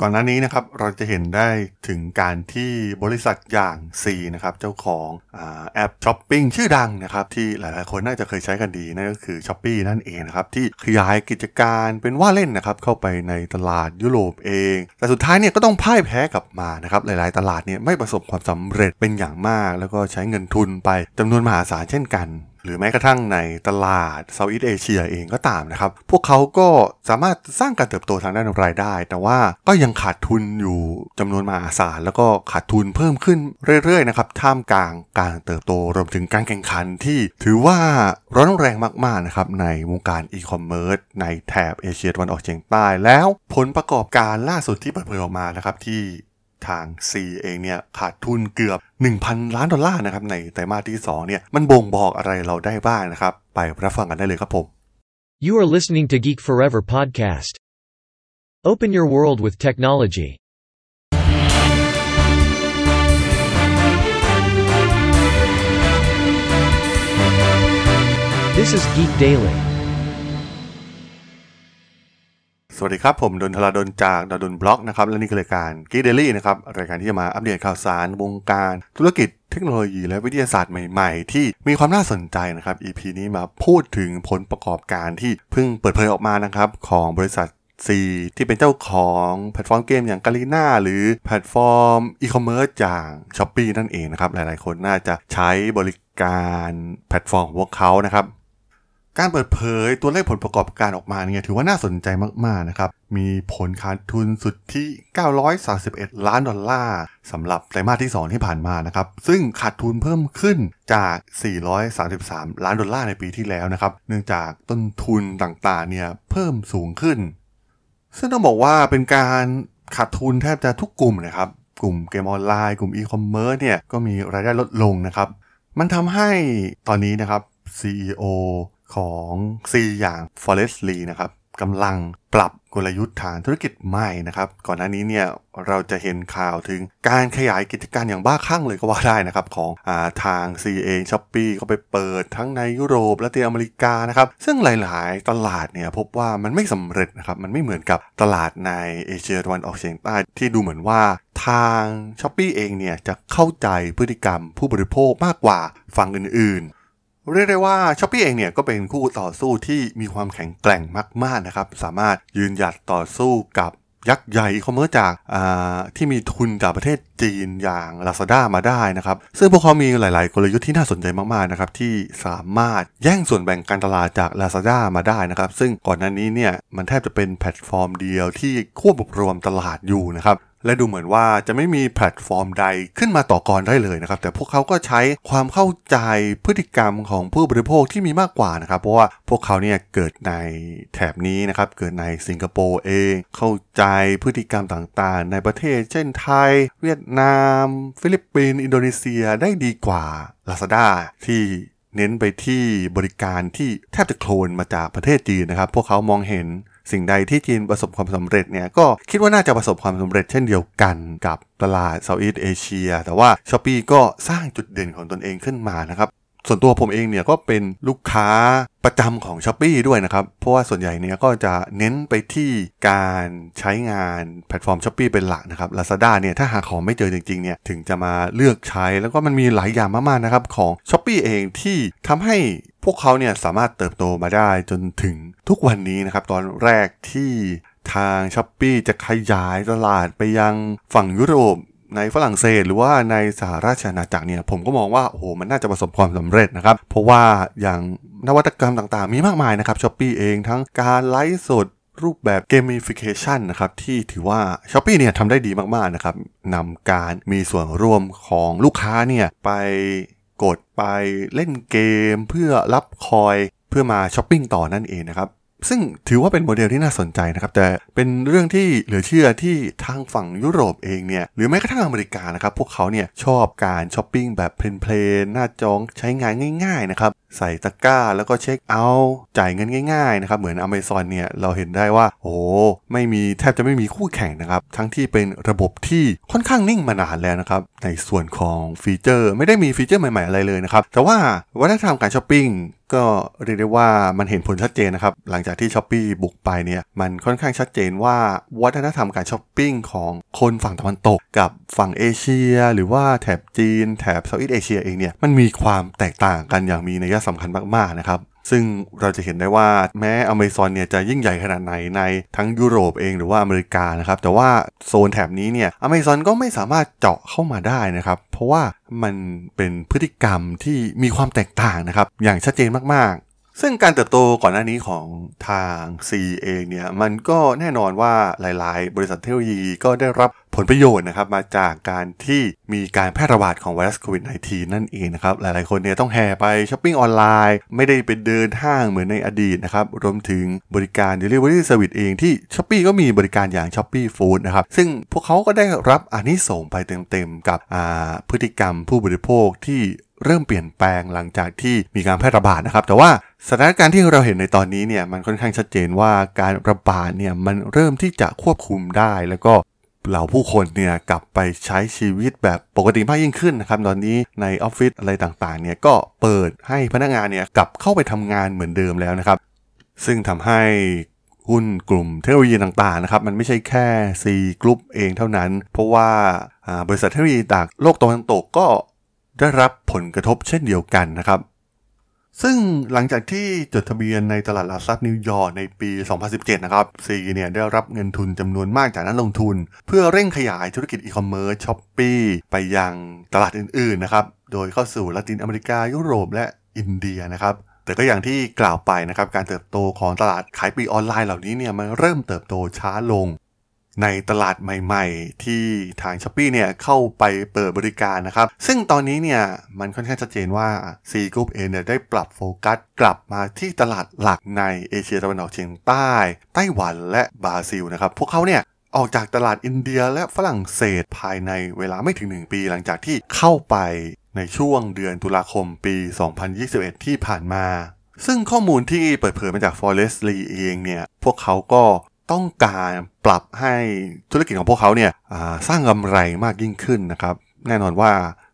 ก่อนหน้านี้นะครับเราจะเห็นได้ถึงการที่บริษัทอย่าง C นะครับเจ้าของแอปช้อปปิ้งชื่อดังนะครับที่หลายๆ คนน่าจะเคยใช้กันดีนั่นก็คือ S h o p e e นั่นเองนะครับที่ขยายกิจการเป็นว่าเล่นนะครับเข้าไปในตลาดยุโรปเอง แต่สุดท้ายเนี่ยก็ต้องพ่ายแพ้กลับมานะครับหลายๆ ตลาดเนี่ยไม่ประสบความสำเร็จเป็นอย่างมาก แล้วก็ใช้เงินทุนไปจำนวนมหาศาลเช่นกัน หรือแม้กระทั่งในตลาด Southeast Asia เองก็ตามนะครับ พวกเขาก็สามารถสร้างการเติบโตทางด้านรายได้ แต่ว่าก็ยังขาดทุนอยู่จำนวนมหาศาลแล้วก็ขาดทุนเพิ่มขึ้นเรื่อยๆนะครับท่ามกลางการเติบโตรวมถึงการแข่งขันที่ถือว่าร้อนแรงมากๆนะครับในวงการอีคอมเมิร์ซในแถบเอเชียตะวันออกเฉียงใต้แล้วผลประกอบการล่าสุดที่เปิดเผยออกมานะครับที่ ทาง C เองเนี่ยขาดทุนเกือบ 1,000 ล้านดอลลาร์นะครับในไตรมาสที่2เนี่ยมันบ่งบอกอะไรเราได้บ้างนะครับ ไปรับฟังกันได้เลยครับผม You are listening to Geek Forever podcast. Open your world with technology. This is Geek Daily. สวัสดีครับ ผมดนทลาดนจากดนบล็อกนะครับและนี่คือรายการกีเดลี่นะครับรายการที่จะมาอัปเดตข่าวสารวงการ ธุรกิจเทคโนโลยีและวิทยาศาสตร์ใหม่ๆ ที่มีความน่าสนใจนะครับ EP นี้มาพูดถึงผลประกอบการที่เพิ่งเปิดเผยออกมานะครับของบริษัท C ที่เป็นเจ้าของแพลตฟอร์มเกมอย่าง Garena หรือแพลตฟอร์มอีคอมเมิร์ซอย่าง Shopee นั่นเองนะครับหลายๆคนน่าจะใช้บริการแพลตฟอร์มของพวกเขานะครับ การเปิดเผยตัวเลขผลประกอบการออกมาเนี่ยถือว่าน่าสนใจมากๆนะครับ มีผลขาดทุนสุดที่ 931 ล้านดอลลาร์สำหรับไตรมาสที่ 2 ที่ผ่านมานะครับ ซึ่งขาดทุนเพิ่มขึ้นจาก 433 ล้านดอลลาร์ในปีที่แล้วนะครับ เนื่องจากต้นทุนต่างๆเนี่ยเพิ่มสูงขึ้น ซึ่งต้องบอกว่าเป็นการขาดทุนแทบจะทุกกลุ่มนะครับ กลุ่มเกมออนไลน์ กลุ่มอีคอมเมิร์ซเนี่ยก็มีรายได้ลดลงนะครับ มันทำให้ตอนนี้นะครับ CEO ของ C อย่าง Forest Lee นะครับกำลังปรับกลยุทธ์ทางธุรกิจใหม่นะครับก่อนหน้านี้เนี่ยเราจะเห็นข่าวถึงการขยายกิจการอย่างบ้าคลั่งเลยก็ว่าได้นะครับของอาทาง C เอง Shopee ก็ไปเปิดทั้งในยุโรปและที่อเมริกานะครับซึ่งหลายๆ ตลาดเนี่ยพบว่ามันไม่สำเร็จนะครับมันไม่เหมือนกับตลาดในเอเชียตะวันออกเฉียงใต้ที่ดูเหมือนว่าทาง Shopee เองเนี่ยจะเข้าใจพฤติกรรมผู้บริโภคมากกว่าฝั่งอื่น เรียกได้ว่า Shopee เองเนี่ยก็เป็นคู่ต่อสู้ที่มีความแข็งแกร่งมากๆนะครับ สามารถยืนหยัดต่อสู้กับยักษ์ใหญ่อีคอมเมิร์ซที่มีทุนจากประเทศจีนอย่าง Lazada มาได้นะครับ ซึ่งพวกเขามีหลาย ๆ กลยุทธ์ที่น่าสนใจมาก ๆ นะครับ ที่สามารถแย่งส่วนแบ่งการตลาดจาก Lazada มาได้นะครับ ซึ่งก่อนหน้านี้เนี่ย มันแทบจะเป็นแพลตฟอร์มเดียวที่ควบรวมตลาดอยู่นะครับ และดูเหมือนว่าจะไม่มีแพลตฟอร์มใดขึ้นมาต่อกรได้เลยนะครับ แต่พวกเขาก็ใช้ความเข้าใจพฤติกรรมของผู้บริโภคที่มีมากกว่านะครับ เพราะว่าพวกเขาเนี่ยเกิดในแถบนี้นะครับ เกิดในสิงคโปร์เอง เข้าใจพฤติกรรมต่างๆ ในประเทศ เช่นไทย เวียดนาม ฟิลิปปินส์ อินโดนีเซียได้ดีกว่า Lazada ที่เน้นไปที่บริการที่แทบจะโคลนมาจากประเทศจีนนะครับ พวกเขามองเห็น สิ่งใดที่จีนประสบความสำเร็จเนี่ยก็คิดว่าน่าจะประสบความสำเร็จเช่นเดียวกันกับตลาด Southeast Asia แต่ว่า Shopee ก็สร้างจุดเด่นของตนเองขึ้นมานะครับ ส่วนตัวผมเองเนี่ยก็เป็นลูกค้าประจำของ Shopee ด้วยนะครับ เพราะว่าส่วนใหญ่เนี่ยก็จะเน้นไปที่การใช้งานแพลตฟอร์ม Shopee เป็นหลักนะครับ Lazada เนี่ยถ้าหาของไม่เจอจริงๆเนี่ยถึงจะมาเลือกใช้แล้วก็มันมีหลายอย่างมากๆนะครับของ Shopee เองที่ทำให้พวกเขาเนี่ยสามารถเติบโตมาได้จนถึงทุกวันนี้นะครับ ตอนแรกที่ทาง s h อ p e e จะขยายตลาดไปยังฝั่งยุโรป ในฝรั่งเศสหรือว่าในสหราชอาณาจักรเนี่ยผมก็มองว่าโอ้โหมันน่าจะประสบความสำเร็จนะครับ เพราะว่าอย่างนวัตกรรมต่างๆ มีมากมายนะครับช้อปปีเองทั้งการไลฟ์สดรูปแบบเกมฟิเคชันนะครับที่ถือว่า s h อ p e e เนี่ยทำได้ดีมากๆนะครับนำการมีส่วนร่วมของลูกค้าเนี่ยไปกดไปเล่นเกมเพื่อรับ coin เพื่อมาช้อปปิ้งต่อนั่นเองนะครับ ซึ่งถือว่าเป็นโมเดลที่น่าสนใจนะครับ แต่เป็นเรื่องที่เหลือเชื่อที่ทางฝั่งยุโรปเองเนี่ย หรือแม้กระทั่งอเมริกานะครับ พวกเขาเนี่ยชอบการช้อปปิ้งแบบ plain ๆหน้าจอใช้งานง่าย ๆ นะครับ ใส่ตะกร้าแล้วก็เช็คเอาท์จ่ายเงินง่ายๆนะครับ เหมือนอเมซอนเนี่ยเราเห็นได้ว่า โอ้ไม่มีแทบจะไม่มีคู่แข่งนะครับ ทั้งที่เป็นระบบที่ค่อนข้างนิ่งมานานแล้วนะครับ ในส่วนของฟีเจอร์ไม่ได้มีฟีเจอร์ใหม่ๆอะไรเลยนะครับ แต่ว่าวัฒนธรรมการช้อปปิ้งก็เรียกได้ว่ามันเห็นผลชัดเจนนะครับ หลังจากที่ Shopee บุกไปเนี่ย มันค่อนข้างชัดเจนว่าวัฒนธรรมการช้อปปิ้งของคนฝั่งตะวันตกกับฝั่งเอเชีย หรือว่าแถบจีน แถบ Southeast Asia เองเนี่ย มันมีความแตกต่างกันอย่างมีนัยสำคัญมากๆนะครับ ซึ่งเราจะเห็นได้ว่าแม้อเมซอนเนี่ยจะยิ่งใหญ่ขนาดไหนในทั้งยุโรปเองหรือว่าอเมริกานะครับ แต่ว่าโซนแถบนี้เนี่ยอเมซอนก็ไม่สามารถเจาะเข้ามาได้นะครับ เพราะว่ามันเป็นพฤติกรรมที่มีความแตกต่างนะครับ อย่างชัดเจนมาก ซึ่งการเติบโตก่อนหน้านี้ของทาง C เองเนี่ยมันก็แน่นอนว่าหลาย ๆ บริษัทเทคโนโลยีก็ได้รับผลประโยชน์นะครับมาจากการที่มีการแพร่ระบาดของไวรัสโควิด -19 นั่นเองนะครับหลาย ๆ คนเนี่ยต้องแห่ไปช้อปปิ้งออนไลน์ ไม่ได้ไปเดินห้างเหมือนในอดีตนะครับรวมถึงบริการ Delivery Service เองที่ s h อ p e e ก็มีบริการอย่าง s h อ p e e Food นะครับซึ่งพวกเขาก็ได้รับอานิสงส์ไปเต็ม ๆ กับพฤติกรรมผู้บริโภคที่ เริ่มเปลี่ยนแปลงหลังจากที่มีการแพร่ระบาดนะครับ แต่ว่าสถานการณ์ที่เราเห็นในตอนนี้เนี่ยมันค่อนข้างชัดเจนว่าการระบาดเนี่ยมันเริ่มที่จะควบคุมได้ แล้วก็เหล่าผู้คนเนี่ยกลับไปใช้ชีวิตแบบปกติมากยิ่งขึ้นนะครับตอนนี้ในออฟฟิศอะไรต่างๆเนี่ยก็เปิดให้พนักงานเนี่ยกลับเข้าไปทำงานเหมือนเดิมแล้วนะครับ ซึ่งทำให้หุ้นกลุ่มเทคโนโลยีต่างๆนะครับมันไม่ใช่แค่ C กลุ่มเองเท่านั้น เพราะว่าบริษัทเทคโนโลยีจากโลกตะวันตกก็ ได้รับผลกระทบเช่นเดียวกันนะครับ ซึ่งหลังจากที่จดทะเบียนในตลาดหลักทรัพย์นิวยอร์กในปี 2017 นะครับ Sea เนี่ยได้รับเงินทุนจำนวนมากจากนักลงทุน เพื่อเร่งขยายธุรกิจอีคอมเมิร์ซ Shopeeไปยังตลาดอื่นๆนะครับ โดยเข้าสู่ละตินอเมริกายุโรปและอินเดียนะครับแต่ก็อย่างที่กล่าวไปนะครับการเติบโตของตลาดขายปีออนไลน์เหล่านี้เนี่ยมันเริ่มเติบโตช้าลง ในตลาดใหม่ๆ ที่ทาง s h อ p e e เนี่ยเข้าไปเปิดบริการนะครับ ซึ่งตอนนี้เนี่ยมันค่อนข้างชัดเจนว่า C Group เองเนี่ยได้ปรับโฟกัสกลับมาที่ตลาดหลักในเอเชียตะวันออกเฉียงใต้ ไต้หวันและบราซิลนะครับ พวกเขาเนี่ยออกจากตลาดอินเดียและฝรั่งเศสภายในเวลาไม่ถึง 1 ปีหลังจากที่เข้าไปในช่วงเดือนตุลาคมปี 2021 ที่ผ่านมา ซึ่งข้อมูลที่เปิดเผยมาจาก Forest Lee เองเนี่ย พวกเขาก็ ต้องการปรับให้ธุรกิจของพวกเขาเนี่ยสร้างกำไรมากยิ่งขึ้นนะครับ แน่นอนว่า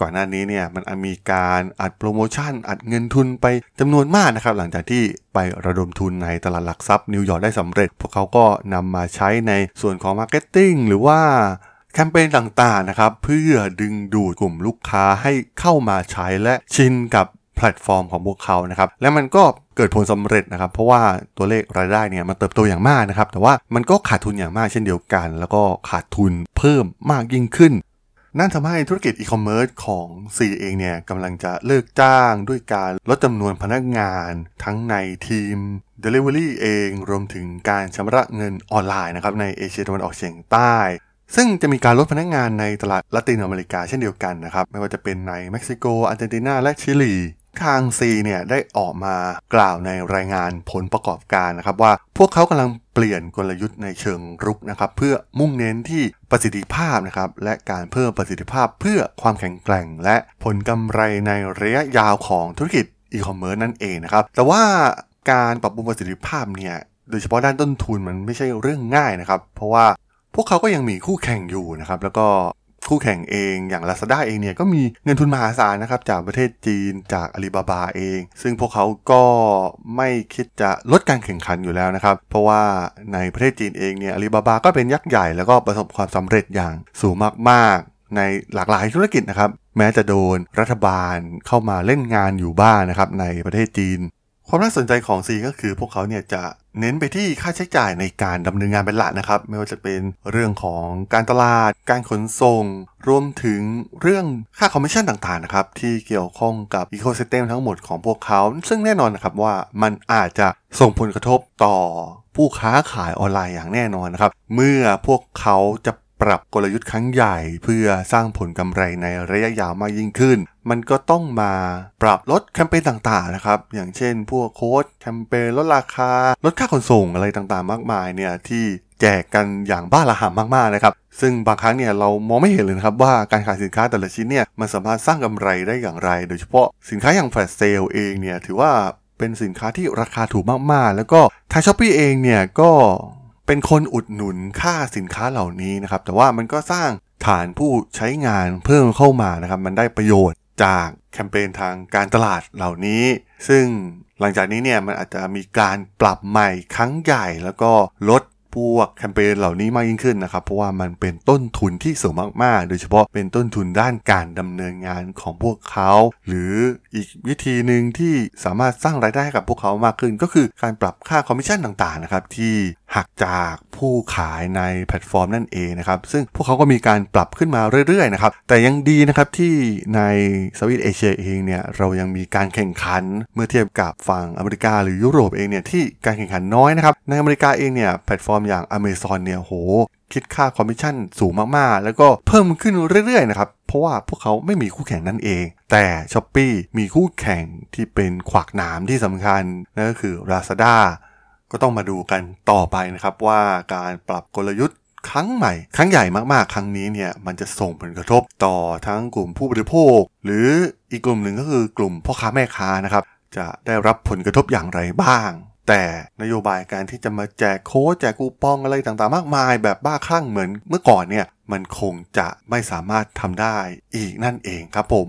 ก่อนหน้านี้เนี่ยมันมีการอัดโปรโมชั่น อัดเงินทุนไปจำนวนมากนะครับ หลังจากที่ไประดมทุนในตลาดหลักทรัพย์นิวยอร์กได้สำเร็จ พวกเขาก็นำมาใช้ในส่วนของ marketing หรือว่าแคมเปญต่างๆนะครับ เพื่อดึงดูดกลุ่มลูกค้าให้เข้ามาใช้และชินกับ แพลตฟอร์มของพวกเขานะครับและมันก็เกิดผลสำเร็จนะครับ เพราะว่าตัวเลขรายได้เนี่ยมันเติบโตอย่างมากนะครับ แต่ว่ามันก็ขาดทุนอย่างมากเช่นเดียวกัน แล้วก็ขาดทุนเพิ่มมากยิ่งขึ้น นั่นทำให้ธุรกิจอีคอมเมิร์ซของ C เองเนี่ยกำลังจะเลิกจ้างด้วยการลดจำนวนพนักงาน ทั้งในทีม Delivery เองรวมถึงการชำระเงินออนไลน์นะครับในเอเชียตะวันออกเฉียงใต้ซึ่งจะมีการลดพนักงานในตลาดละตินอเมริกาเช่นเดียวกันนะครับ ไม่ว่าจะเป็นในเม็กซิโก อาร์เจนตินา และชิลี ทาง C เนี่ยได้ออกมากล่าวในรายงานผลประกอบการนะครับว่าพวกเขากำลังเปลี่ยนกลยุทธ์ในเชิงรุกนะครับเพื่อมุ่งเน้นที่ประสิทธิภาพนะครับและการเพิ่มประสิทธิภาพเพื่อความแข็งแกร่ง และผลกำไรในระยะยาวของธุรกิจอีคอมเมิร์ซนั่นเองนะครับแต่ว่าการปรับปรุงประสิทธิภาพเนี่ยโดยเฉพาะด้านต้นทุนมันไม่ใช่เรื่องง่ายนะครับเพราะว่าพวกเขาก็ยังมีคู่แข่งอยู่นะครับแล้วก็ คู่แข่งเองอย่าง Lazada เองเนี่ยก็มีเงินทุนมหาศาลนะครับจากประเทศจีนจากอาลีบาบาเอง ซึ่งพวกเขาก็ไม่คิดจะลดการแข่งขันอยู่แล้วนะครับ เพราะว่าในประเทศจีนเองเนี่ยอาลีบาบาก็เป็นยักษ์ใหญ่แล้วก็ประสบความสำเร็จอย่างสูงมากๆ ในหลากหลายธุรกิจนะครับแม้จะโดนรัฐบาลเข้ามาเล่นงานอยู่บ้างนะครับในประเทศจีน ความน่าสนใจของ C ก็คือพวกเขาเนี่ยจะเน้นไปที่ค่าใช้จ่ายในการดำเนินงานเป็นหลักนะครับ ไม่ว่าจะเป็นเรื่องของการตลาด การขนส่ง รวมถึงเรื่องค่าคอมมิชชั่นต่างๆนะครับ ที่เกี่ยวข้องกับ ecosystem ทั้งหมดของพวกเขา ซึ่งแน่นอนนะครับว่ามันอาจจะส่งผลกระทบต่อผู้ค้าขายออนไลน์อย่างแน่นอนนะครับ เมื่อพวกเขาจะ ปรับกลยุทธ์ครั้งใหญ่เพื่อสร้างผลกำไรในระยะยาวมากยิ่งขึ้น มันก็ต้องมาปรับลดแคมเปญต่างๆนะครับ อย่างเช่น พวกโค้ดแคมเปญลดราคา ลดค่าขนส่งอะไรต่างๆ มากมายเนี่ยที่แจกกันอย่างบ้าระห่ำมากๆนะครับ ซึ่งบางครั้งเนี่ยเรามองไม่เห็นเลยนะครับว่าการขายสินค้าแต่ละชิ้นเนี่ยมันสามารถสร้างกำไรได้อย่างไร โดยเฉพาะสินค้าอย่างแฟลชเซลเองเนี่ยถือว่าเป็นสินค้าที่ราคาถูกมากๆ แล้วก็ทางช้อปปี้เองเนี่ยก็ เป็นคนอุดหนุนค่าสินค้าเหล่านี้นะครับ แต่ว่ามันก็สร้างฐานผู้ใช้งานเพิ่มเข้ามานะครับ มันได้ประโยชน์จากแคมเปญทางการตลาดเหล่านี้ ซึ่งหลังจากนี้เนี่ยมันอาจจะมีการปรับใหม่ครั้งใหญ่แล้วก็ลดพวกแคมเปญเหล่านี้มากยิ่งขึ้นนะครับ เพราะว่ามันเป็นต้นทุนที่สูงมาก ๆ โดยเฉพาะเป็นต้นทุนด้านการดำเนินงานของพวกเขา หรืออีกวิธีหนึ่งที่สามารถสร้างรายได้ให้กับพวกเขามากขึ้น ก็คือการปรับค่าคอมมิชชั่นต่าง ๆ นะครับ ที่หักจากผู้ขายในแพลตฟอร์มนั่นเองนะครับ ซึ่งพวกเขาก็มีการปรับขึ้นมาเรื่อยๆนะครับ แต่ยังดีนะครับที่ใน Southeast Asia เองเนี่ยเรายังมีการแข่งขันเมื่อเทียบกับฝั่งอเมริกาหรือยุโรปเองเนี่ยที่การแข่งขันน้อยนะครับ ในอเมริกาเองเนี่ยแพลตฟอร์มอย่าง Amazon เนี่ยโหคิดค่าคอมมิชชั่นสูงมากๆ แล้วก็เพิ่มขึ้นเรื่อยๆนะครับ เพราะว่าพวกเขาไม่มีคู่แข่งนั่นเอง แต่ s h อ p e e มีคู่แข่งที่เป็นขวากหนามที่สำคัญนั่นก็คือ Lazada ก็ต้องมาดูกันต่อไปนะครับว่าการปรับกลยุทธ์ครั้งใหม่ ครั้งใหญ่มากๆ ครั้งนี้เนี่ยมันจะส่งผลกระทบต่อทั้งกลุ่มผู้บริโภค หรืออีกกลุ่มหนึ่งก็คือกลุ่มพ่อค้าแม่ค้านะครับ จะได้รับผลกระทบอย่างไรบ้าง แต่นโยบายการที่จะมาแจกโค้ดแจกคูปองอะไรต่างๆ มากมาย แบบบ้าคลั่งเหมือนเมื่อก่อนเนี่ยมันคงจะไม่สามารถทำได้อีกนั่นเองครับผม